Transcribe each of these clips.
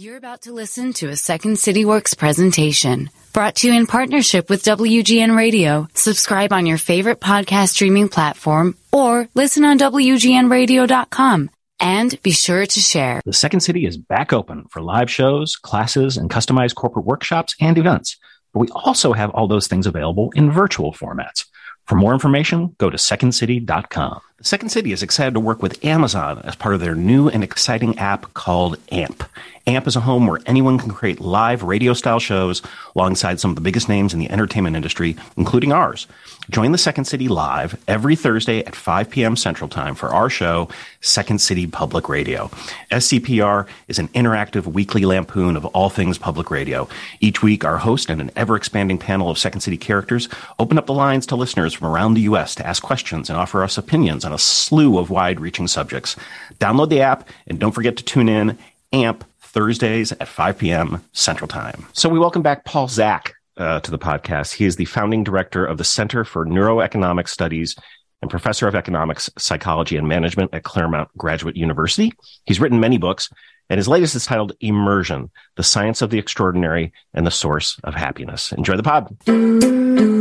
You're about to listen to a Second City Works presentation brought to you in partnership with WGN Radio. Subscribe on your favorite podcast streaming platform or listen on WGNradio.com. And be sure to share. The Second City is back open for live shows, classes, and customized corporate workshops and events. But we also have all those things available in virtual formats. For more information, go to secondcity.com. Second City is excited to work with Amazon as part of their new and exciting app called AMP. AMP is a home where anyone can create live radio style shows alongside some of the biggest names in the entertainment industry, including ours. Join the Second City live every Thursday at 5 p.m. Central Time for our show, Second City Public Radio. SCPR is an interactive weekly lampoon of all things public radio. Each week, our host and an ever expanding panel of Second City characters open up the lines to listeners from around the U.S. to ask questions and offer us opinions on a slew of wide reaching subjects. Download the app and don't forget to tune in. AMP Thursdays at 5 p.m. Central Time. So we welcome back Paul Zak uh, to the podcast. He is the founding director of the Center for Neuroeconomic Studies and professor of economics, psychology, and management at Claremont Graduate University. He's written many books, and his latest is titled Immersion The Science of the Extraordinary and the Source of Happiness. Enjoy the pod.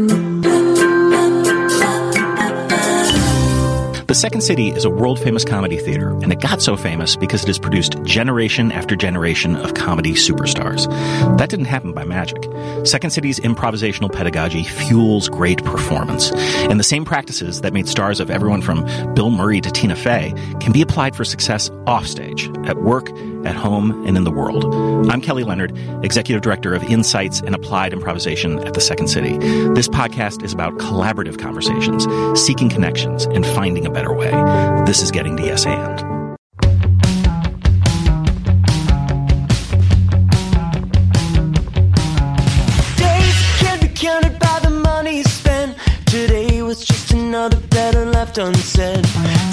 The Second City is a world famous comedy theater, and it got so famous because it has produced generation after generation of comedy superstars. That didn't happen by magic. Second City's improvisational pedagogy fuels great performance, and the same practices that made stars of everyone from Bill Murray to Tina Fey can be applied for success offstage, at work, at home, and in the world. I'm Kelly Leonard, Executive Director of Insights and Applied Improvisation at the Second City. This podcast is about collaborative conversations, seeking connections, and finding a better way. This is getting to yes and. Days can't be counted by the money spent. Today was just another left unsaid.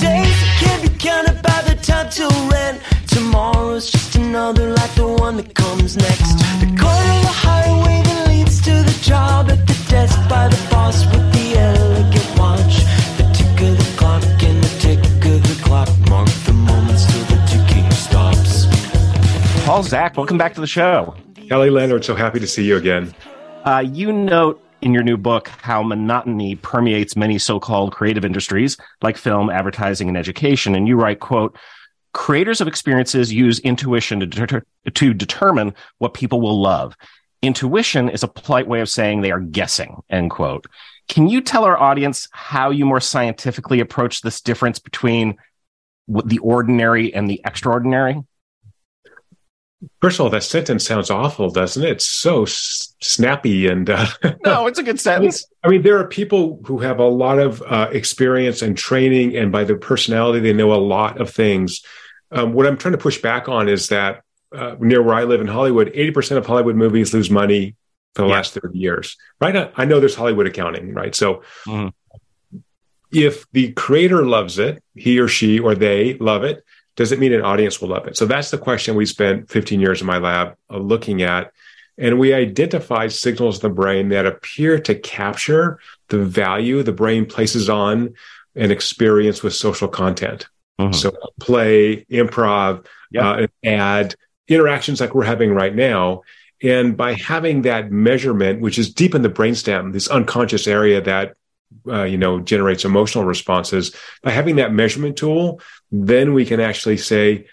Days can't be counted by the time till rent. Tomorrow's just another like the one that comes next. The corner of the highway that leads to the job at the desk by the boss with the elegant watch. The tick of the clock and the tick of the clock mark the moments till the ticking stops. Paul Zak, welcome back to the show. Kelly Leonard, so happy to see you again. Uh, you note in your new book how monotony permeates many so-called creative industries like film, advertising, and education. And you write, quote, creators of experiences use intuition to, deter- to determine what people will love. Intuition is a polite way of saying they are guessing, end quote. Can you tell our audience how you more scientifically approach this difference between the ordinary and the extraordinary? First of all, that sentence sounds awful, doesn't it? It's so s- snappy and. Uh, No, it's a good sentence. I mean, there are people who have a lot of uh, experience and training, and by their personality, they know a lot of things. Um, what I'm trying to push back on is that uh, near where I live in Hollywood, 80% of Hollywood movies lose money for the Yeah. last 30 years, right? I, know there's Hollywood accounting, right? So Mhm. if the creator loves it, he or she or they love it, does it mean an audience will love it? So that's the question we spent 15 years in my lab uh, looking at. And we identified signals in the brain that appear to capture the value the brain places on an experience with social content. Mhm. So play, improv, Yeah. uh, ad, interactions like we're having right now. And by having that measurement, which is deep in the brainstem, this unconscious area that uh, you know generates emotional responses, by having that measurement tool, then we can actually say,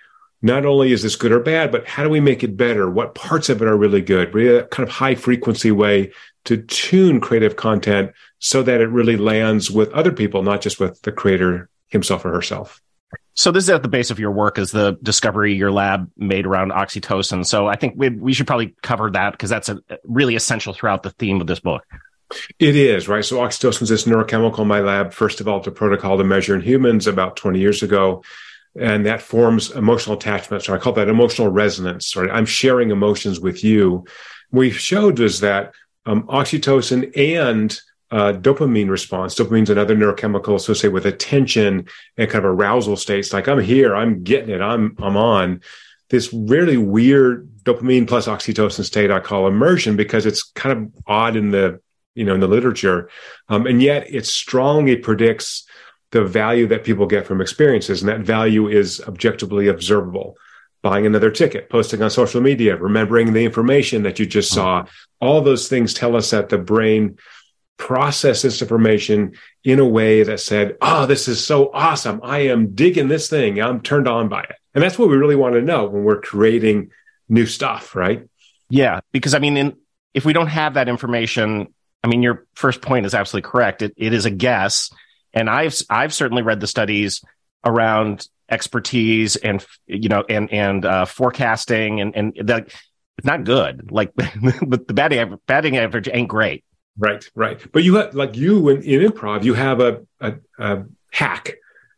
not only is this good or bad, but how do we make it better? What parts of it are really good? Really a kind of high frequency way to tune creative content so that it really lands with other people, not just with the creator himself or herself. So this is at the base of your work is the discovery your lab made around oxytocin. So I think we, we should probably cover that because that's a, really essential throughout the theme of this book. It is, right? So oxytocin is this neurochemical. My lab first developed a protocol to measure in humans about 20 years ago. And that forms emotional attachment. So I call that emotional resonance, right? I'm sharing emotions with you. We showed was that um, oxytocin and uh, dopamine response. Dopamine's another neurochemical associated with attention and kind of arousal states. Like I'm here, I'm getting it, I'm I'm on. This really weird dopamine plus oxytocin state I call immersion because it's kind of odd in the you know in the literature, um, and yet it strongly predicts the value that people get from experiences, and that value is objectively observable. buying another ticket, posting on social media, remembering the information that you just saw. All those things tell us that the brain processed this information in a way that said, Oh, this is so awesome. I am digging this thing. I'm turned on by it. And that's what we really want to know when we're creating new stuff, right? Yeah. Because I mean, in, if we don't have that information, I mean, your first point is absolutely correct. It, it is a guess. And I've, I've certainly read the studies around expertise and, you know, and, and, uh, forecasting and, and that it's not good. Like, the batting, batting average ain't great. Right, right. But you have, like you in, in improv, you have a, a, a hack. You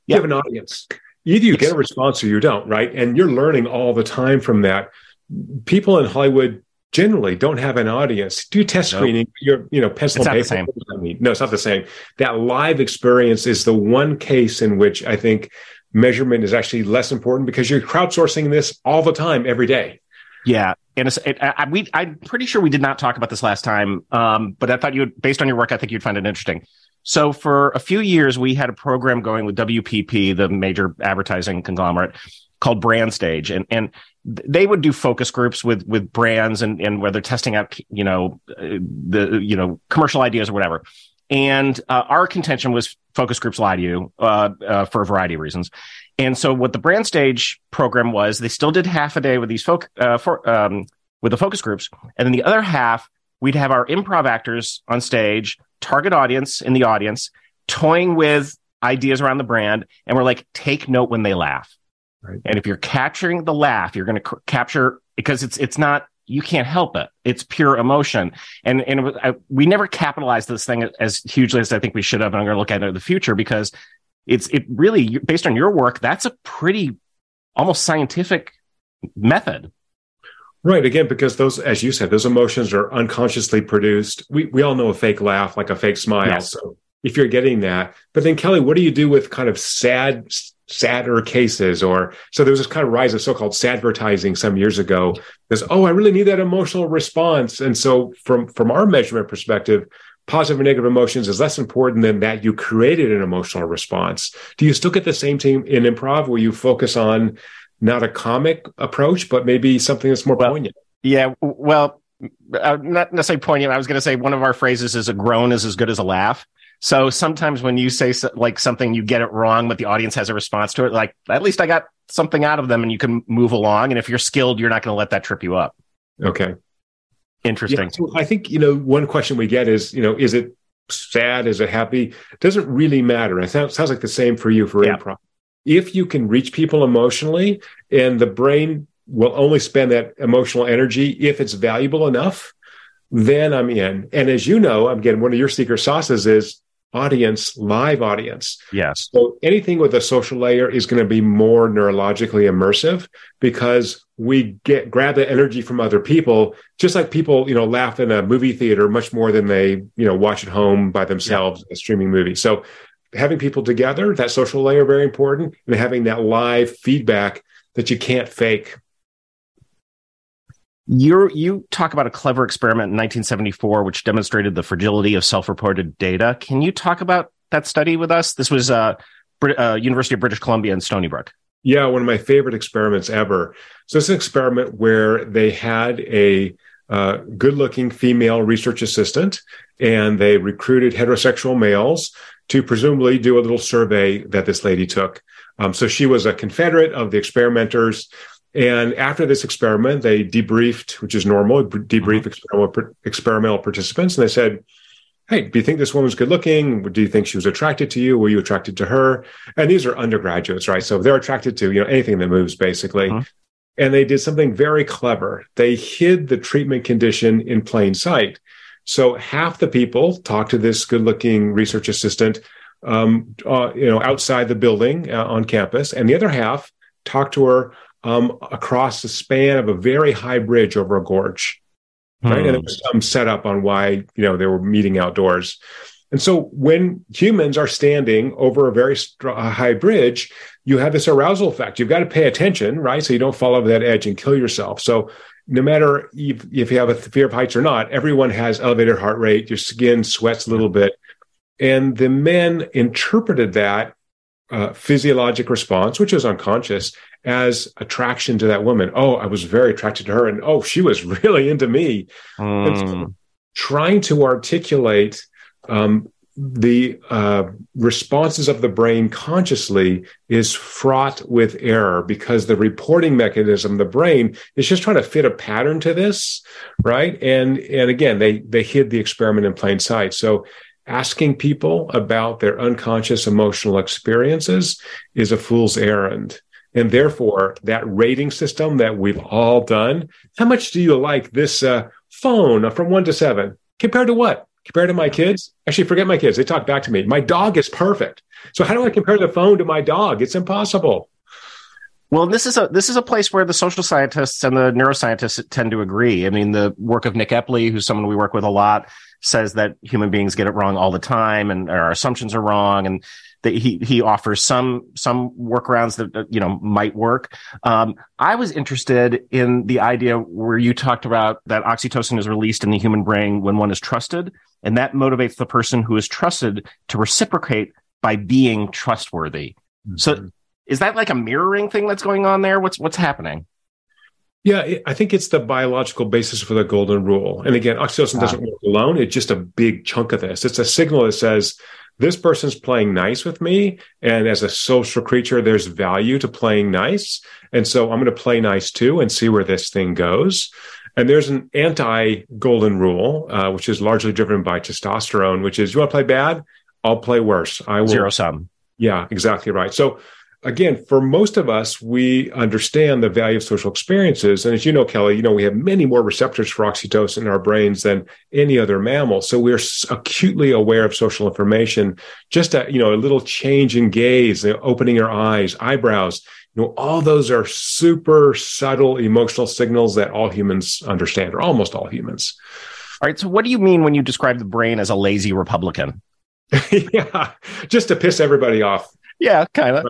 yeah. have an audience. Either you yes. get a response or you don't, right? And you're learning all the time from that. People in Hollywood generally don't have an audience. Do test screening. You're, you know, pencil it's not the same. I mean, no, it's not the same. That live experience is the one case in which I think measurement is actually less important because you're crowdsourcing this all the time, every day. Yeah, and it's, it, I, we, I'm pretty sure we did not talk about this last time, um, but I thought you, based on your work, I think you'd find it interesting. So for a few years, we had a program going with WPP, the major advertising conglomerate, called Brand Stage, and and they would do focus groups with with brands and and where they're testing out, you know, the you know commercial ideas or whatever. And uh, our contention was focus groups lie to you uh, uh, for a variety of reasons. And so what the brand stage program was, they still did half a day with these folk uh, for, um, with the focus groups, and then the other half we'd have our improv actors on stage, target audience in the audience, toying with ideas around the brand, and we're like, take note when they laugh. Right. And if you're capturing the laugh, you're going to c- capture because it's it's not you can't help it. It's pure emotion. And and was, I, we never capitalized this thing as hugely as I think we should have. And I'm going to look at it in the future because it's it really based on your work. That's a pretty almost scientific method. Right. Again, because those, as you said, those emotions are unconsciously produced. We we all know a fake laugh, like a fake smile. Yes. So if you're getting that, but then Kelly, what do you do with kind of sad, sadder cases? Or so there was this kind of rise of so-called advertising some years ago. Because oh, I really need that emotional response. And so from from our measurement perspective, positive and negative emotions is less important than that you created an emotional response. Do you still get the same thing in improv where you focus on not a comic approach, but maybe something that's more well, poignant. Yeah. Well, uh, not necessarily poignant. I was going to say one of our phrases is a groan is as good as a laugh. So sometimes when you say so, like something, you get it wrong, but the audience has a response to it. Like at least I got something out of them, and you can move along. And if you're skilled, you're not going to let that trip you up. Okay. Interesting. Yeah, so I think you know one question we get is you know is it sad? Is it happy? It doesn't really matter. It sounds, sounds like the same for you for yeah. improv if you can reach people emotionally and the brain will only spend that emotional energy if it's valuable enough, then I'm in. And as you know, I'm getting one of your secret sauces is audience, live audience. Yes. So anything with a social layer is going to be more neurologically immersive because we get grab the energy from other people, just like people, you know, laugh in a movie theater much more than they, you know, watch at home by themselves, yeah. a streaming movie. So having people together, that social layer, very important, and having that live feedback that you can't fake. You you talk about a clever experiment in 1974, which demonstrated the fragility of self-reported data. Can you talk about that study with us? This was uh, uh, University of British Columbia in Stony Brook. Yeah, one of my favorite experiments ever. So it's an experiment where they had a uh, good-looking female research assistant, and they recruited heterosexual males to presumably do a little survey that this lady took. Um, so she was a confederate of the experimenters. And after this experiment, they debriefed, which is normal, debrief mm-hmm. experimental, experimental participants. And they said, Hey, do you think this woman's good looking? Do you think she was attracted to you? Were you attracted to her? And these are undergraduates, right? So they're attracted to, you know, anything that moves basically. Mm-hmm. And they did something very clever. They hid the treatment condition in plain sight. So half the people talked to this good-looking research assistant, um, uh, you know, outside the building uh, on campus, and the other half talked to her um, across the span of a very high bridge over a gorge. Right, and there was some setup on why you know they were meeting outdoors. And so when humans are standing over a very high bridge, you have this arousal effect. You've got to pay attention, right? So you don't fall over that edge and kill yourself. So no matter if, if you have a fear of heights or not, everyone has elevated heart rate. Your skin sweats a little bit. And the men interpreted that uh, physiologic response, which is unconscious, as attraction to that woman. Oh, I was very attracted to her, and oh, she was really into me. Mm. So trying to articulate um, the uh, responses of the brain consciously is fraught with error because the reporting mechanism, the brain, is just trying to fit a pattern to this, right? And and again, they they hid the experiment in plain sight. So asking people about their unconscious emotional experiences is a fool's errand. And therefore, that rating system that we've all done, how much do you like this uh, phone from one to seven compared to what? Compared to my kids? Actually, forget my kids. They talk back to me. My dog is perfect. So how do I compare the phone to my dog? It's impossible. Well, this is a this is a place where the social scientists and the neuroscientists tend to agree. I mean, the work of Nick Epley, who's someone we work with a lot, says that human beings get it wrong all the time, and our assumptions are wrong, and that he he offers some some workarounds that you know might work. Um, I was interested in the idea where you talked about that oxytocin is released in the human brain when one is trusted, and that motivates the person who is trusted to reciprocate by being trustworthy. Mm-hmm. So is that like a mirroring thing that's going on there? What's what's happening? Yeah, I think it's the biological basis for the golden rule. And again, oxytocin doesn't work alone. It's just a big chunk of this. It's a signal that says this person's playing nice with me. And as a social creature, there's value to playing nice. And so I'm going to play nice too and see where this thing goes. And there's an anti golden rule, uh, which is largely driven by testosterone, which is you want to play bad? I'll play worse. I will. Zero sum. Yeah, exactly right. So again, for most of us, we understand the value of social experiences. And as you know, Kelly, you know, we have many more receptors for oxytocin in our brains than any other mammal. So we're acutely aware of social information. Just a, you know, a little change in gaze, opening your eyes, eyebrows, you know, all those are super subtle emotional signals that all humans understand, or almost all humans. All right. So what do you mean when you describe the brain as a lazy Republican? yeah, just to piss everybody off. Yeah, kind of.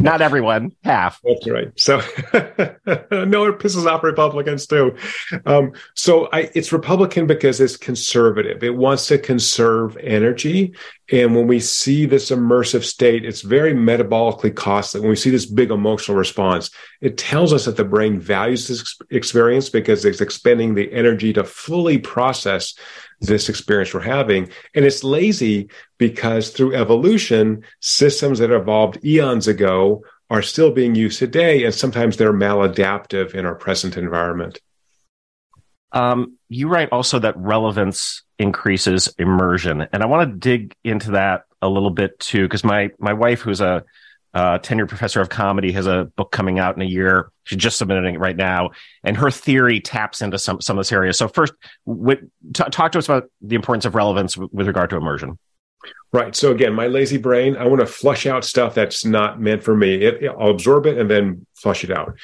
Not everyone, half. That's right. So, no, it pisses off Republicans too. Um, so, I, it's Republican because it's conservative. It wants to conserve energy. And when we see this immersive state, it's very metabolically costly. When we see this big emotional response, it tells us that the brain values this experience because it's expending the energy to fully process this experience we're having. And it's lazy because through evolution, systems that evolved eons ago are still being used today. And sometimes they're maladaptive in our present environment. Um, you write also that relevance increases immersion. And I want to dig into that a little bit too, because my, my wife, who's a uh, tenured professor of comedy, has a book coming out in a year. She's just submitting it right now, and her theory taps into some some of this area. So first, talk to us about the importance of relevance w- with regard to immersion. Right. So again, my lazy brain, I want to flush out stuff that's not meant for me. It, I'll absorb it and then flush it out.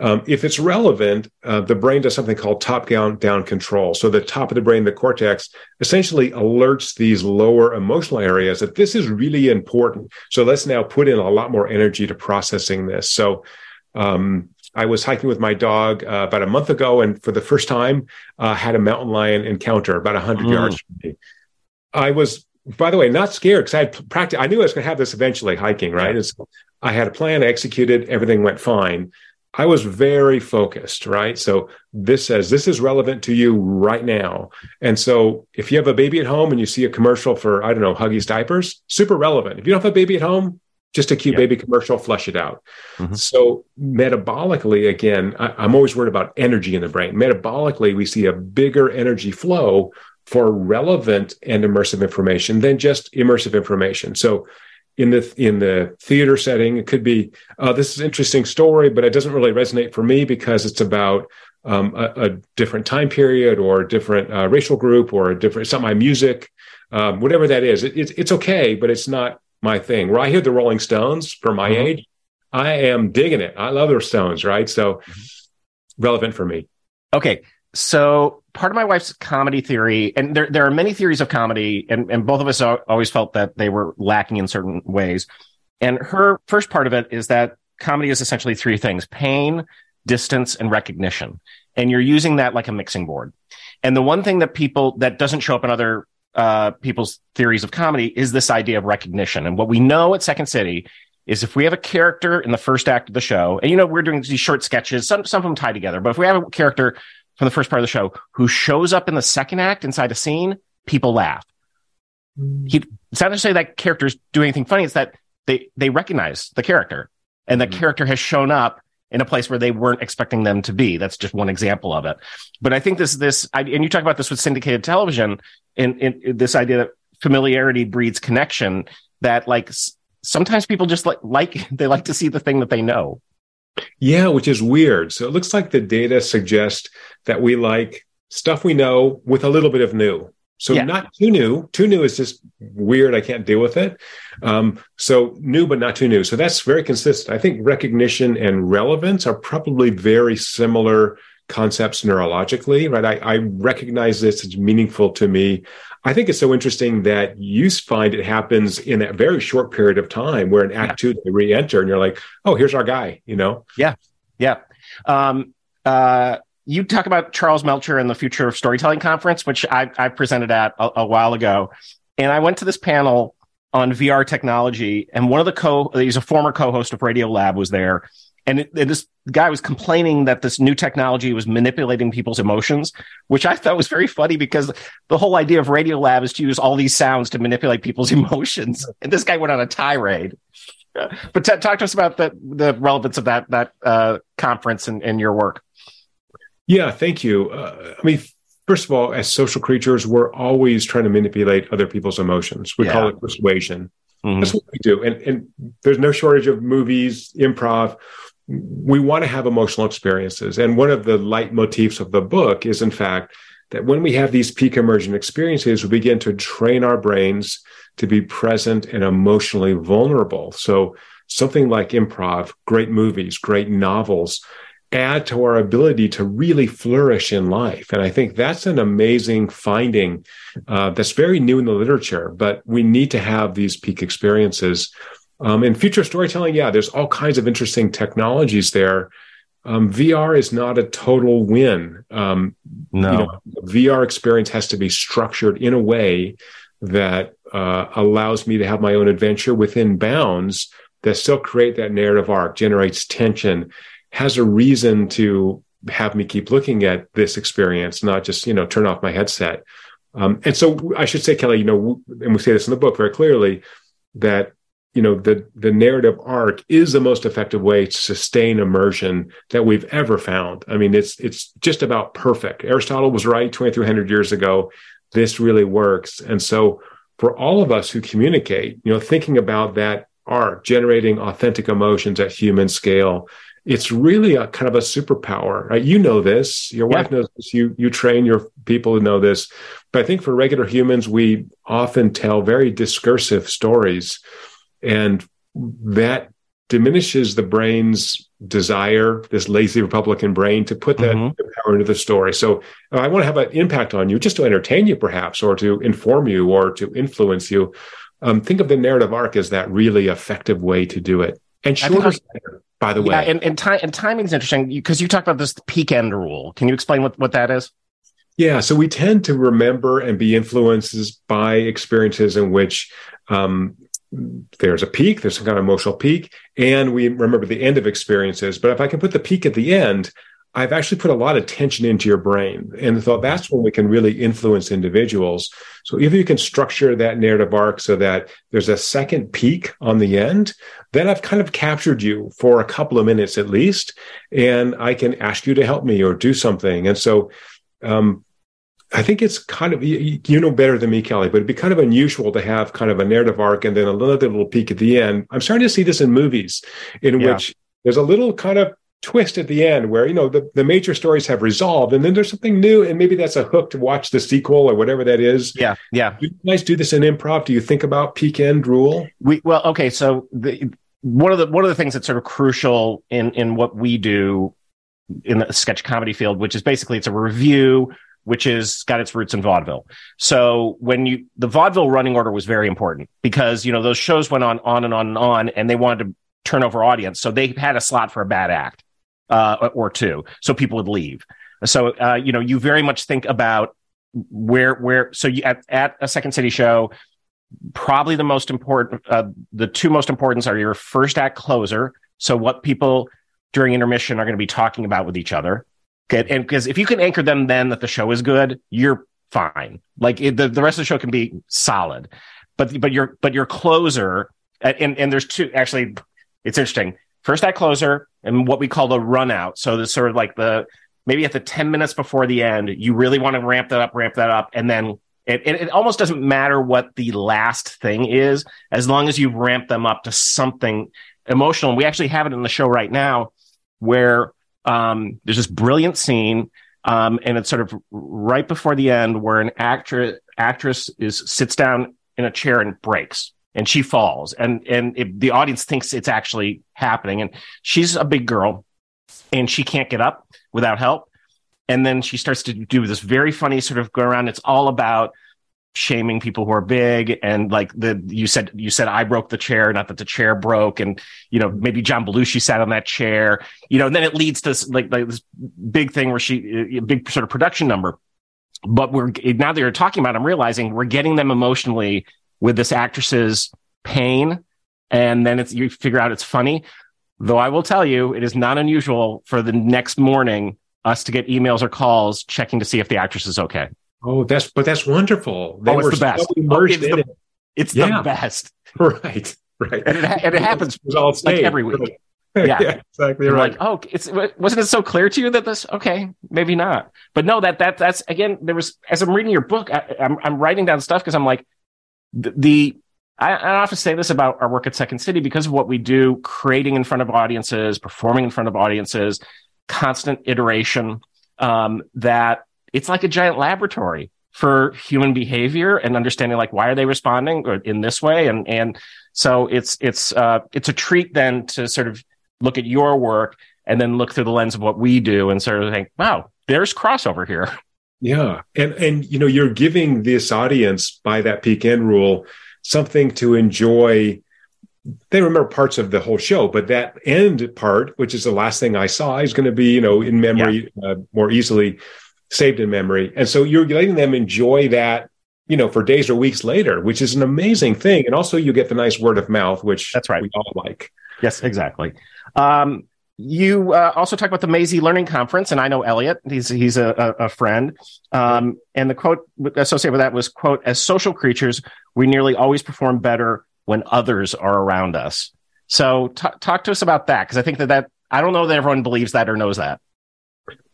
Um, if it's relevant, uh, the brain does something called top down down control. So the top of the brain, the cortex, essentially alerts these lower emotional areas that this is really important. So let's now put in a lot more energy to processing this. So um, I was hiking with my dog uh, about a month ago, and for the first time, uh, had a mountain lion encounter about 100 mm. yards from me. I was by the way, not scared because I had practiced. I knew I was going to have this eventually hiking, right? Yeah. I had a plan, I executed, everything went fine. I was very focused, right? So this says this is relevant to you right now. And so if you have a baby at home and you see a commercial for, I don't know, Huggies diapers, super relevant. If you don't have a baby at home, just a cute yeah. baby commercial, flush it out. Mm-hmm. So metabolically, again, I, am always worried about energy in the brain. Metabolically, we see a bigger energy flow for relevant and immersive information than just immersive information. So in the in the theater setting, it could be uh, this is an interesting story, but it doesn't really resonate for me because it's about um, a, a, different time period or a different uh, racial group or a different it's not my music, um, whatever that is. It, it, it's okay, but it's not my thing. Where I hear the Rolling Stones for my mm-hmm. age, I am digging it. I love the Stones, right? So mm-hmm. relevant for me. Okay, so part of my wife's comedy theory, and there there are many theories of comedy, and, and both of us always felt that they were lacking in certain ways. And her first part of it is that comedy is essentially three things: pain, distance, and recognition. And you're using that like a mixing board. And the one thing that people that doesn't show up in other uh, people's theories of comedy is this idea of recognition. And what we know at Second City is if we have a character in the first act of the show, and you know, we're doing these short sketches, some, some of them tie together, but if we have a character from the first part of the show who shows up in the second act inside a scene, people laugh. He, it's not necessarily that characters do anything funny, it's that they, they recognize the character and the mm-hmm. character has shown up in a place where they weren't expecting them to be. That's just one example of it. But I think this, this, and you talk about this with syndicated television and, and this idea that familiarity breeds connection that like sometimes people just like like they like to see the thing that they know. Yeah, which is weird. So it looks like the data suggests that we like stuff we know with a little bit of new. So yeah. not too new. Too new is just weird. I can't deal with it. Um, so new, but not too new. So that's very consistent. I think recognition and relevance are probably very similar concepts neurologically, right? I, I recognize this as meaningful to me. I think it's so interesting that you find it happens in that very short period of time where in Act yeah. Two they re-enter and you're like, oh, here's our guy, you know? Yeah, yeah. Um, uh, you talk about Charles Melcher and the Future of Storytelling Conference, which I, I presented at a, a while ago, and I went to this panel on VR technology, and one of the co he's a former co-host of Radiolab was there, and, it, and this guy was complaining that this new technology was manipulating people's emotions, which I thought was very funny because the whole idea of Radiolab is to use all these sounds to manipulate people's emotions. And this guy went on a tirade. But t- talk to us about the the relevance of that that uh, conference and, and your work. Yeah, thank you. Uh, I mean, first of all, as social creatures, we're always trying to manipulate other people's emotions. We yeah. call it persuasion. Mm-hmm. That's what we do. And, and there's no shortage of movies, improv we want to have emotional experiences. And one of the leitmotifs of the book is, in fact, that when we have these peak immersion experiences, we begin to train our brains to be present and emotionally vulnerable. So something like improv, great movies, great novels add to our ability to really flourish in life. And I think that's an amazing finding uh, that's very new in the literature, but we need to have these peak experiences um, in future storytelling, yeah, there's all kinds of interesting technologies there. Um, VR is not a total win. Um, no, you know, VR experience has to be structured in a way that uh, allows me to have my own adventure within bounds that still create that narrative arc, generates tension, has a reason to have me keep looking at this experience, not just you know turn off my headset. Um, and so I should say, Kelly, you know, and we say this in the book very clearly that you know the the narrative arc is the most effective way to sustain immersion that we've ever found. I mean it's it's just about perfect. Aristotle was right 2300 years ago. This really works. And so for all of us who communicate you know thinking about that arc generating authentic emotions at human scale it's really a kind of a superpower right? you know this. Your wife knows this. You you train your people to know this. But i think for regular humans we often tell very discursive stories and that diminishes the brain's desire, this lazy Republican brain, to put that mm-hmm. power into the story. So uh, I want to have an impact on you, just to entertain you, perhaps, or to inform you, or to influence you. Um, think of the narrative arc as that really effective way to do it. And shorter, by the yeah, way. And, and, time, and timing is interesting because you talked about this peak end rule. Can you explain what, what that is? Yeah, so we tend to remember and be influenced by experiences in which um, there's a peak, there's some kind of emotional peak, and we remember the end of experiences. But if I can put the peak at the end, I've actually put a lot of tension into your brain and thought that's when we can really influence individuals. So if you can structure that narrative arc so that there's a second peak on the end, then I've kind of captured you for a couple of minutes at least, and I can ask you to help me or do something. And so um, I think it's kind of you know better than me, Kelly, but it'd be kind of unusual to have kind of a narrative arc and then another little peak at the end. I'm starting to see this in movies in yeah. which there's a little kind of twist at the end where you know the, the major stories have resolved and then there's something new and maybe that's a hook to watch the sequel or whatever that is yeah yeah do you guys do this in improv do you think about peak end rule we well okay so the one of the one of the things that's sort of crucial in in what we do in the sketch comedy field which is basically it's a revue which is got its roots in vaudeville. So when you the vaudeville running order was very important because you know those shows went on on and on and on, and they wanted to turn over audience, so they had a slot for a bad act uh, or two, so people would leave. So uh, you know you very much think about where where so you at, at a second city show probably the most important, uh, the two most important are your first act closer. So what people during intermission are going to be talking about with each other. Okay. And because if you can anchor them then that the show is good, you're fine. Like it, the, the rest of the show can be solid, but, but your, but your closer and, and there's two, actually, it's interesting. First act closer and what we call the run out. So the sort of like the, maybe at the 10 minutes before the end, you really want to ramp that up, ramp that up. And then it, it, it, almost doesn't matter what the last thing is, as long as you've ramped them up to something emotional. And we actually have it in the show right now where um, there's this brilliant scene. Um, and it's sort of right before the end where an actress actress is sits down in a chair and breaks and she falls and and it, the audience thinks it's actually happening and she's a big girl and she can't get up without help and then she starts to do this very funny sort of go around it's all about shaming people who are big and like the you said you said I broke the chair not that the chair broke. And you know maybe John Belushi sat on that chair you know and then it leads to like, like this big thing where she a big sort of production number. But we're now that you're talking about I'm realizing we're getting them emotionally with this actress's pain. And then it's you figure out it's funny. Though I will tell you it is not unusual for the next morning us to get emails or calls checking to see if the actress is okay. Oh, that's but that's wonderful. They oh, it's the best. So oh, it's, the, it. it's yeah. the, best. Right. Right. And it, and it happens like every week. Right. Yeah. yeah. exactly right. Like, oh, it's wasn't it so clear to you that this? Okay, maybe not. But no, that that that's again. There was as I'm reading your book, I, am I'm, I'm writing down stuff because I'm like the, the I, I often say this about our work at Second City because of what we do, creating in front of audiences, performing in front of audiences constant iteration um, that it's like a giant laboratory for human behavior and understanding like why are they responding in this way? And and so it's it's uh, it's a treat then to sort of look at your work and then look through the lens of what we do and sort of think wow there's crossover here. Yeah. And and you know you're giving this audience by that peak end rule something to enjoy. They remember parts of the whole show, but that end part, which is the last thing I saw, is going to be, you know, in memory yeah. uh, more easily saved in memory. And so you're letting them enjoy that, you know, for days or weeks later, which is an amazing thing. And also you get the nice word of mouth, which that's right. We all like. Yes, exactly. Um, you uh, also talk about the Masie Learning Conference, and I know Elliott. He's he's a, a, friend. Um, and the quote associated with that was quote: "As social creatures, we nearly always perform better when others are around us. So t- talk to us about that because I think that that I don't know that everyone believes that or knows that.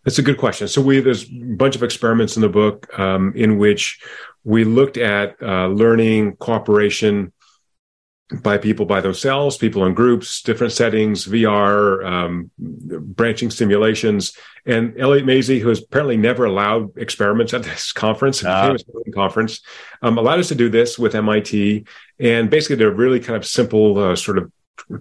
That's a good question. So we there's a bunch of experiments in the book um, in which we looked at uh, learning cooperation by people by themselves, people in groups, different settings, VR, um, branching simulations. And Elliott Masie, who has apparently never allowed experiments at this conference, uh. famous conference, um, allowed us to do this with MIT. And basically, did a really kind of simple, uh, sort of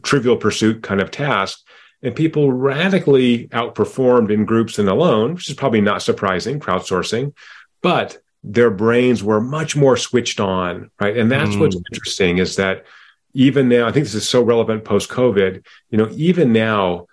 trivial pursuit kind of task. And people radically outperformed in groups and alone, which is probably not surprising, crowdsourcing. But their brains were much more switched on, right? And that's mm. what's interesting is that even now, I think this is so relevant post COVID, you know, even now,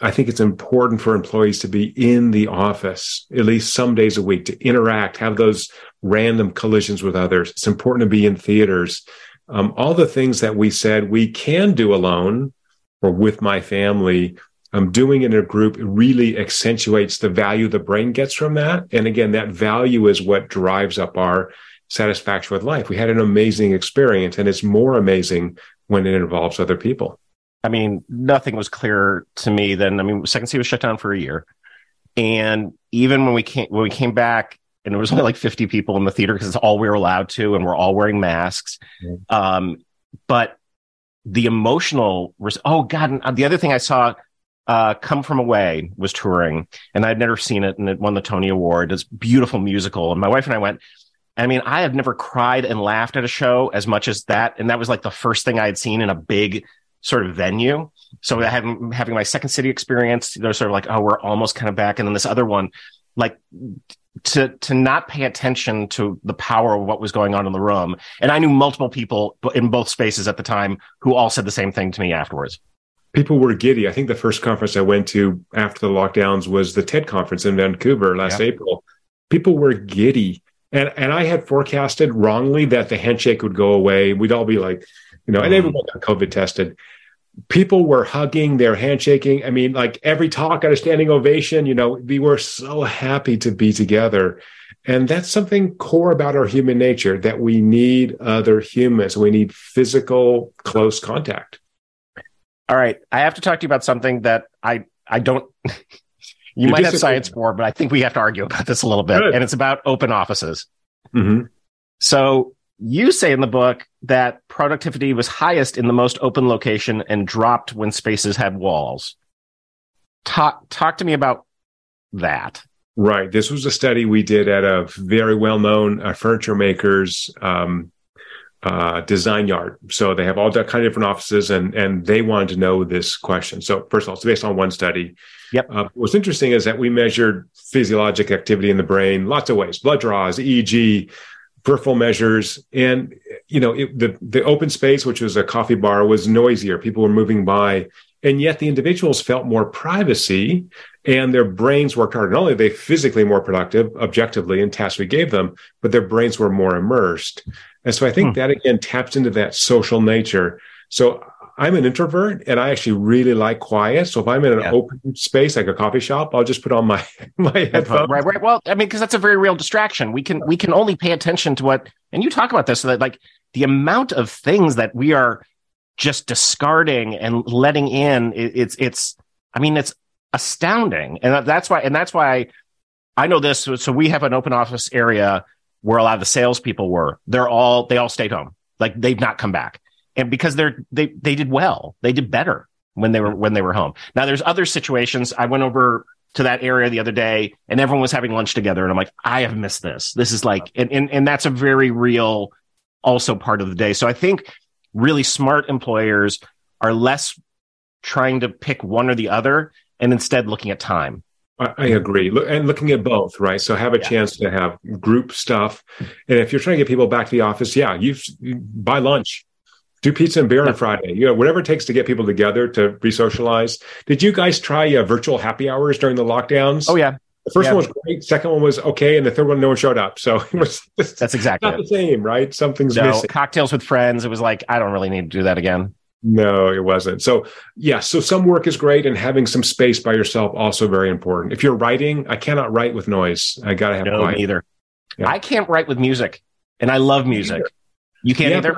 I think it's important for employees to be in the office at least some days a week to interact, have those random collisions with others. It's important to be in theaters. Um, all the things that we said we can do alone or with my family, um, doing it in a group really accentuates the value the brain gets from that. And again, that value is what drives up our satisfaction with life. We had an amazing experience, and it's more amazing when it involves other people. I mean, nothing was clearer to me than I mean, Second City was shut down for a year, and even when we came when we came back, and there was only like fifty people in the theater because it's all we were allowed to, and we're all wearing masks. Mm-hmm. Um, but the emotional res- oh god, the other thing I saw uh, Come From Away was touring, and I'd never seen it, and it won the Tony Award. It's beautiful musical, and my wife and I went. I mean, I have never cried and laughed at a show as much as that. And that was like the first thing I had seen in a big sort of venue. So having, having my second city experience, they're sort of like, oh, we're almost kind of back. And then this other one, like to, to not pay attention to the power of what was going on in the room. And I knew multiple people in both spaces at the time who all said the same thing to me afterwards. People were giddy. I think the first conference I went to after the lockdowns was the TED conference in Vancouver last yeah. April. People were giddy And and I had forecasted wrongly that the handshake would go away. We'd all be like, you know, and mm-hmm. everyone got COVID tested. People were hugging, they're handshaking. I mean, like every talk got a standing ovation. You know, we were so happy to be together. And that's something core about our human nature that we need other humans. We need physical, close contact. All right. I have to talk to you about something that I, I don't, you You might have science for, but I think we have to argue about this a little bit. Good. And it's about open offices. Mm-hmm. So you say in the book that productivity was highest in the most open location and dropped when spaces had walls. Talk, talk to me about that. Right. This was a study we did at a very well known uh, furniture maker's um, uh, design yard. So they have all that kind of different offices, and and they wanted to know this question. So first of all, it's based on one study. Yep. Uh, what's interesting is that we measured physiologic activity in the brain lots of ways: blood draws, EEG, peripheral measures, and you know it, the the open space, which was a coffee bar, was noisier. People were moving by, and yet the individuals felt more privacy and their brains worked harder. Not only are they physically more productive objectively in tasks we gave them, but their brains were more immersed. And so I think Hmm. that again taps into that social nature. So I'm an introvert and I actually really like quiet. So if I'm in an Yeah. open space like a coffee shop, I'll just put on my my headphones. Right, right. Well, I mean, because that's a very real distraction. We can we can only pay attention to what, and you talk about this, that like the amount of things that we are just discarding and letting in. It, it's it's. I mean, it's astounding, and that's why, and that's why I know this. So, so we have an open office area where a lot of the salespeople were. They're all they all stayed home, like they've not come back, and because they're they they did well, they did better when they were when they were home. Now, there's other situations. I went over to that area the other day and everyone was having lunch together and I'm like, I have missed this. This is like, and, and, and that's a very real also part of the day. So I think really smart employers are less trying to pick one or the other and instead looking at time. I, agree. And looking at both, right? So have a Yeah. chance to have group stuff. And if you're trying to get people back to the office, yeah, you buy lunch, do pizza and beer on Friday. You know, whatever it takes to get people together to re-socialize. Did you guys try uh, virtual happy hours during the lockdowns? Oh yeah, The first yeah. one was great. Second one was okay, and the third one, no one showed up. So it was that's exactly not it. the same, right? Something's No, missing. cocktails with friends. It was like, I don't really need to do that again. No, it wasn't. So, yeah, so some work is great, and having some space by yourself also very important. If you're writing, I cannot write with noise. I got to have No, quiet. Yeah. I can't write with music and I love music. You can't Yeah, either.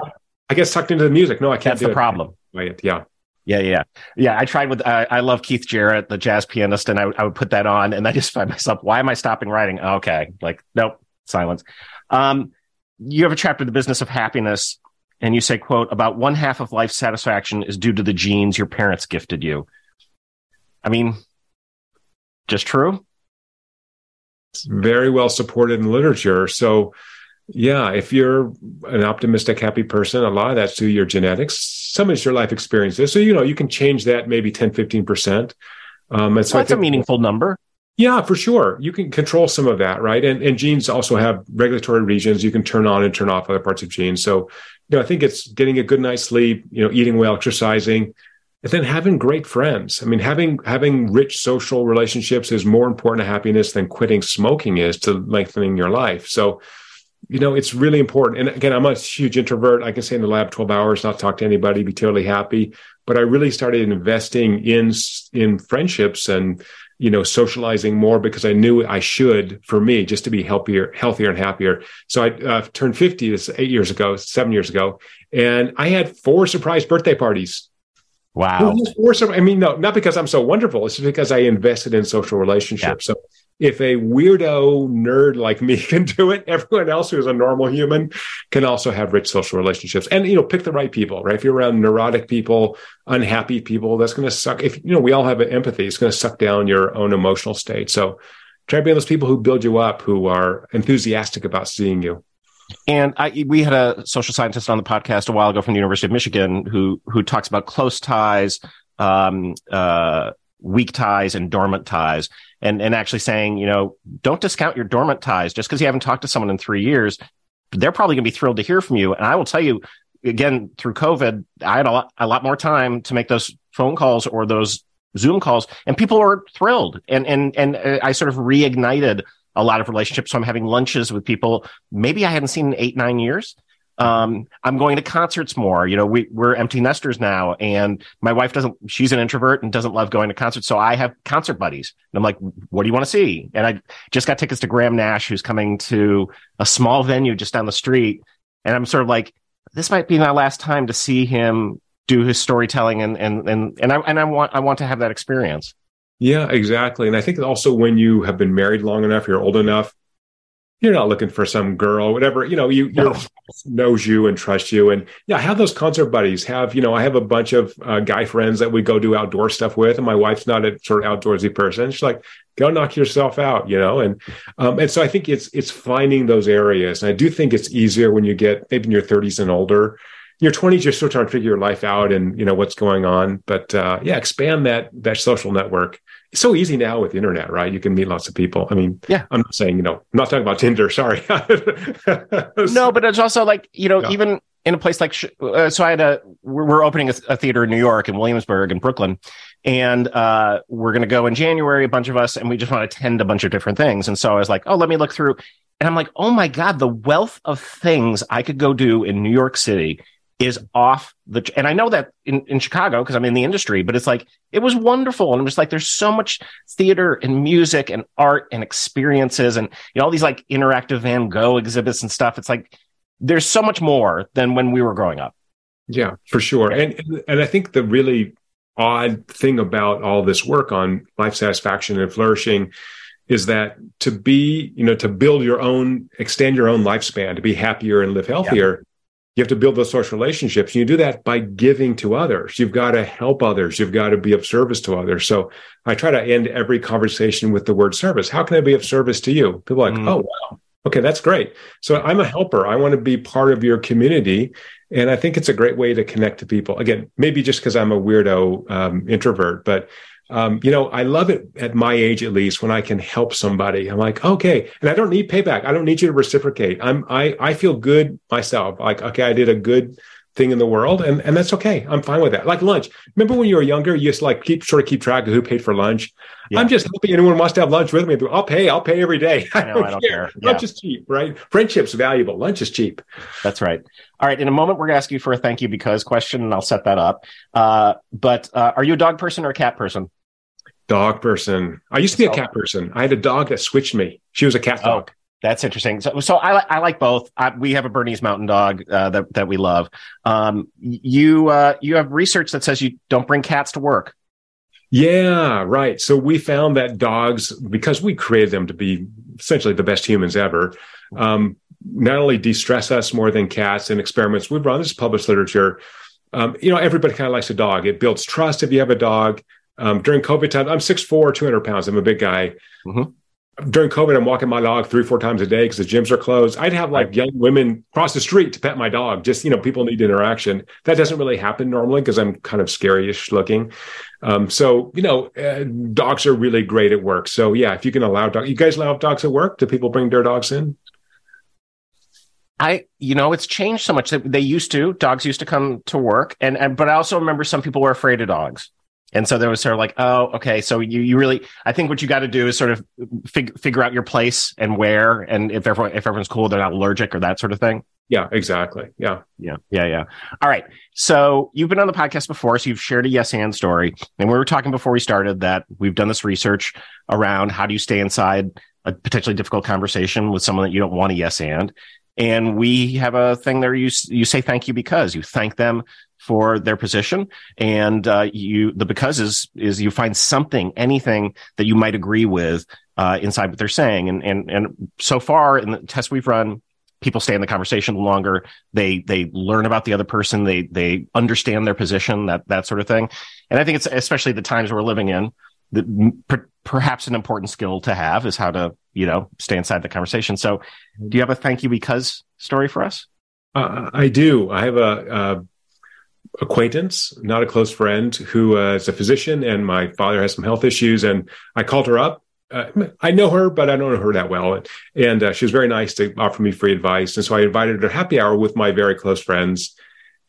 I get sucked into the music. No, I can't That's do the it. problem. Quiet. Yeah. Yeah, yeah, yeah. I tried with. I I love Keith Jarrett, the jazz pianist, and I, would- I would put that on, and I just find myself, why am I stopping writing? Okay, like nope, silence. Um, you have a chapter, the business of happiness, and you say, "quote About one half of life satisfaction is due to the genes your parents gifted you." I mean, just true. It's very well supported in literature. So, yeah, if you're an optimistic, happy person, a lot of that's through your genetics. Some is your life experiences. So, you know, you can change that maybe 10, 15%. Um, and so I that's a meaningful number. Yeah, for sure. You can control some of that, right? And and genes also have regulatory regions. You can turn on and turn off other parts of genes. So, you know, I think it's getting a good night's sleep, you know, eating well, exercising, and then having great friends. I mean, having having rich social relationships is more important to happiness than quitting smoking is to lengthening your life. So, you know, it's really important. And again, I'm a huge introvert. I can stay in the lab 12 hours, not talk to anybody, be totally happy. But I really started investing in in friendships and you know socializing more because I knew I should for me just to be healthier, healthier and happier. So I uh, turned 50 this eight years ago, seven years ago, and I had four surprise birthday parties. Wow. Four I mean, no, not because I'm so wonderful. It's just because I invested in social relationships. So if a weirdo nerd like me can do it, everyone else who is a normal human can also have rich social relationships. And you know, pick the right people, right? If you're around neurotic people, unhappy people, that's going to suck. If you know, we all have empathy. It's going to suck down your own emotional state. So try to be those people who build you up, who are enthusiastic about seeing you. And I, we had a social scientist on the podcast a while ago from the University of Michigan who who talks about close ties, um, uh, weak ties, and dormant ties, and and actually saying, you know, don't discount your dormant ties just because you haven't talked to someone in three years. They're probably going to be thrilled to hear from you. And I will tell you, again, through COVID, I had a lot, a lot more time to make those phone calls or those Zoom calls, and people were thrilled. And and and uh, I sort of reignited a lot of relationships. So I'm having lunches with people maybe I hadn't seen in eight, nine years. Um, I'm going to concerts more. You know, we, we're empty nesters now and my wife doesn't, she's an introvert and doesn't love going to concerts. So I have concert buddies and I'm like, what do you want to see? And I just got tickets to Graham Nash, who's coming to a small venue just down the street. And I'm sort of like, this might be my last time to see him do his storytelling and, and, and, and I, and I want, I want to have that experience. Yeah, exactly. And I think also when you have been married long enough, you're old enough, you're not looking for some girl whatever you know you no. knows you and trusts you. And yeah have those concert buddies have you know i have a bunch of uh, guy friends that we go do outdoor stuff with and my wife's not a sort of outdoorsy person. She's like go knock yourself out you know and um, and so i think it's it's finding those areas. And i do think it's easier when you get maybe in your 30s and older. Your 20s you're still trying to figure your life out and you know what's going on. But uh, yeah expand that that social network it's so easy now with the internet, right? You can meet lots of people. I mean, yeah, I'm not saying, you know, I'm not talking about Tinder. Sorry. no, but it's also like, you know, yeah. even in a place like, uh, so I had a, we're, we're opening a, a, theater in New York and Williamsburg and Brooklyn. And uh, we're going to go in January, a bunch of us, and we just want to attend a bunch of different things. And so I was like, oh, let me look through. And I'm like, oh my God, the wealth of things I could go do in New York City is off the and I know that in, in Chicago because I'm in the industry, but it's like it was wonderful. And I'm just like there's so much theater and music and art and experiences and you know all these like interactive Van Gogh exhibits and stuff. It's like there's so much more than when we were growing up. Yeah, for sure. And and I think the really odd thing about all this work on life satisfaction and flourishing is that to be, you know, to build your own, extend your own lifespan, to be happier and live healthier, yeah you have to build those social relationships. You do that by giving to others. You've got to help others. You've got to be of service to others. So I try to end every conversation with the word service. How can I be of service to you? People are like, mm. oh, wow. Okay, that's great. So I'm a helper. I want to be part of your community. And I think it's a great way to connect to people. Again, maybe just because I'm a weirdo um, introvert, but um, you know, I love it at my age, at least, when I can help somebody. I'm like, okay, and I don't need payback. I don't need you to reciprocate. I'm, I, I feel good myself. Like, okay, I did a good thing in the world, and and that's okay. I'm fine with that. Like lunch. Remember when you were younger, you just like keep sort of keep track of who paid for lunch. Yeah. I'm just hoping anyone wants to have lunch with me. I'll pay. I'll pay every day. I, know, don't, I don't care. care. Lunch is cheap, right? Friendship's valuable. Lunch is cheap. That's right. All right. In a moment, we're going to ask you for a thank you because question, and I'll set that up. Uh, but uh, are you a dog person or a cat person? Dog person. I used to be a cat person. I had a dog that switched me. She was a cat dog. Oh, that's interesting. So, so I, I like both. I, we have a Bernese Mountain Dog uh, that that we love. Um, you uh, you have research that says you don't bring cats to work. Yeah, right. So we found that dogs, because we created them to be essentially the best humans ever, um, not only de-stress us more than cats in experiments we've run. This is published literature. Um, you know, everybody kind of likes a dog. It builds trust if you have a dog. Um, during COVID time, I'm 6'4", 200 pounds. I'm a big guy. Mm-hmm. During COVID, I'm walking my dog three, four times a day because the gyms are closed. I'd have like young women cross the street to pet my dog. Just, you know, people need interaction. That doesn't really happen normally because I'm kind of scary-ish looking. Um, so, you know, uh, dogs are really great at work. So yeah, if you can allow dogs, you guys allow dogs at work? Do people bring their dogs in? I, you know, it's changed so much that they used to, dogs used to come to work. And, and, but I also remember some people were afraid of dogs. And so there was sort of like, oh, okay. So you, you really, I think what you got to do is sort of fig- figure out your place and where, and if everyone, if everyone's cool, they're not allergic or that sort of thing. Yeah, exactly. Yeah. Yeah. Yeah. Yeah. All right. So you've been on the podcast before. So you've shared a yes and story. And we were talking before we started that we've done this research around how do you stay inside a potentially difficult conversation with someone that you don't want a yes and. And we have a thing there. You, you say thank you because you thank them for their position. And uh, you, the because is is you find something, anything that you might agree with uh, inside what they're saying. And and and so far in the tests we've run, people stay in the conversation longer. They they learn about the other person. They they understand their position. That that sort of thing. And I think it's especially the times we're living in. The, per, perhaps an important skill to have is how to you know stay inside the conversation. So, do you have a thank you because story for us? Uh, I do. I have a, a acquaintance, not a close friend, who uh, is a physician, and my father has some health issues. And I called her up. Uh, I know her, but I don't know her that well. And uh, she was very nice to offer me free advice. And so I invited her to happy hour with my very close friends.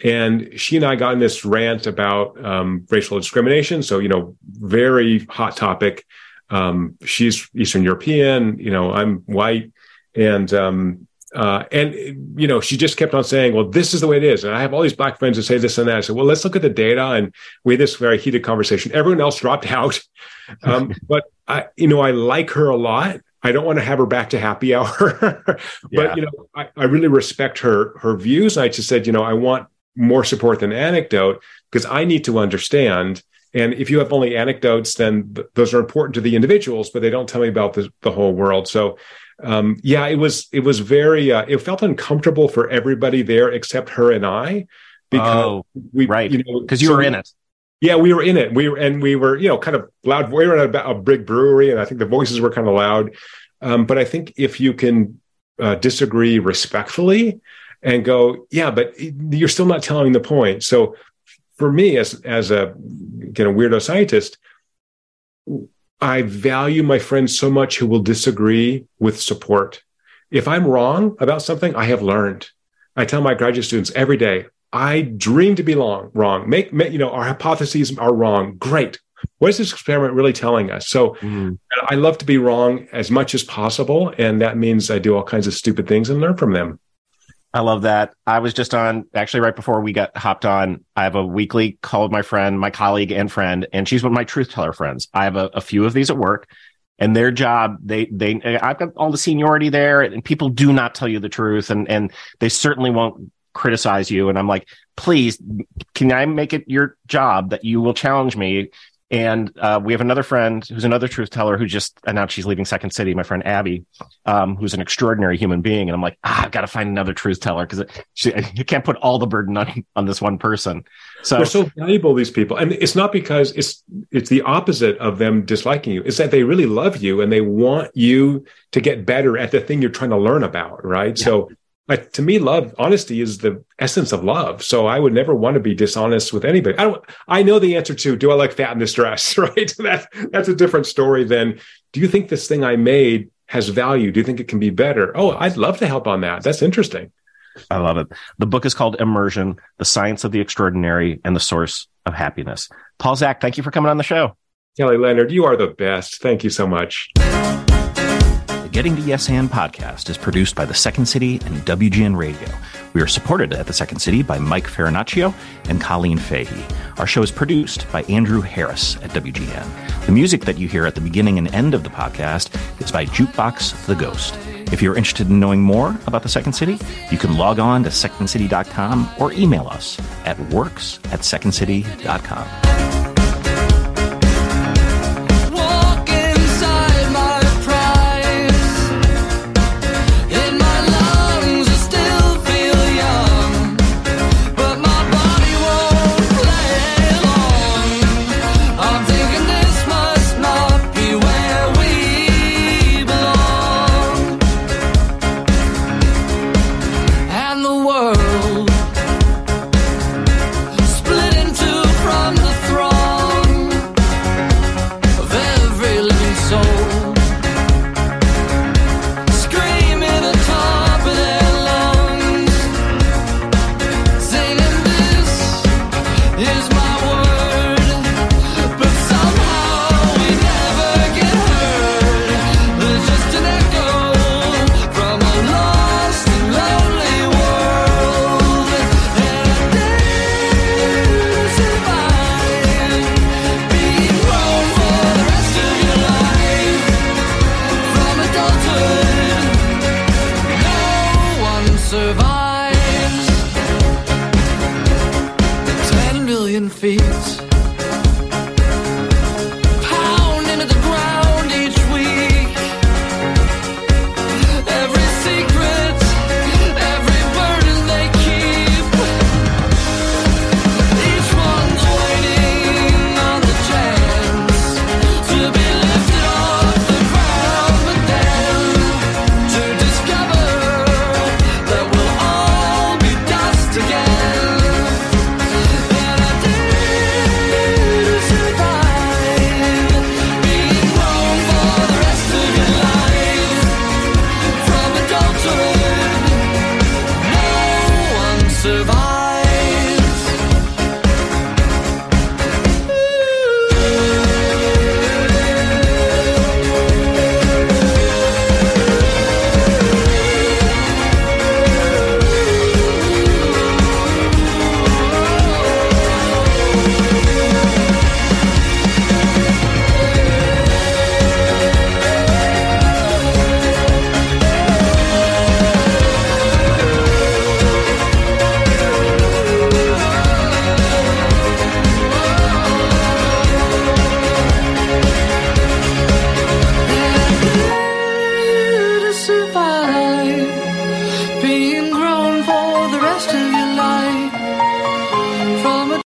And she and I got in this rant about um, racial discrimination. So, you know, very hot topic. um, she's Eastern European, you know, I'm white, and um, uh, and you know, she just kept on saying, "Well, this is the way it is." And I have all these black friends who say this and that. I said, "Well, let's look at the data." And we had this very heated conversation. Everyone else dropped out, um, but I, you know, I like her a lot. I don't want to have her back to happy hour, but yeah. you know, I, I really respect her her views. I just said, you know, I want more support than anecdote because I need to understand. And if you have only anecdotes, then th- those are important to the individuals, but they don't tell me about the, the whole world. So um, yeah, it was it was very uh, it felt uncomfortable for everybody there except her and I because oh, we right you know because you so were in it. Yeah, we were in it. We were and we were you know kind of loud. We were at a, a big brewery, and I think the voices were kind of loud. Um, but I think if you can uh, disagree respectfully and go, yeah, but you're still not telling the point. So for me, as as a you know weirdo scientist, I value my friends so much who will disagree with support. If I'm wrong about something, I have learned. I tell my graduate students every day, I dream to be long, wrong. Make, make you know, our hypotheses are wrong. Great. What is this experiment really telling us? So mm. I love to be wrong as much as possible. And that means I do all kinds of stupid things and learn from them. I love that. I was just on actually right before we got hopped on. I have a weekly call with my friend, my colleague and friend, and she's one of my truth teller friends. I have a, a few of these at work and their job, they, they, I've got all the seniority there and people do not tell you the truth and, and they certainly won't criticize you. And I'm like, please, can I make it your job that you will challenge me and uh, we have another friend who's another truth teller who just announced she's leaving Second City. My friend Abby, um, who's an extraordinary human being, and I'm like, ah, I've got to find another truth teller because you can't put all the burden on on this one person. So they're so valuable. These people, and it's not because it's it's the opposite of them disliking you. It's that they really love you and they want you to get better at the thing you're trying to learn about. Right. Yeah. So like to me love honesty is the essence of love. So i would never want to be dishonest with anybody. I don't i know the answer to do i like fat in this dress right? That's that's a different story than do you think this thing i made has value? Do you think it can be better? Oh i'd love to help on that. That's interesting. I love it. The book is called immersion the science of the extraordinary and the source of happiness. Paul Zak thank you for coming on the show. Kelly leonard you are the best. Thank you so much Getting to Yes and podcast is produced by the Second City and WGN Radio. We are supported at the Second City by Mike Farinaccio and Colleen Fahey. Our show is produced by Andrew Harris at WGN. The music that you hear at the beginning and end of the podcast is by Jukebox the Ghost. If you're interested in knowing more about the Second City, you can log on to secondcity.com or email us at works at secondcity.com.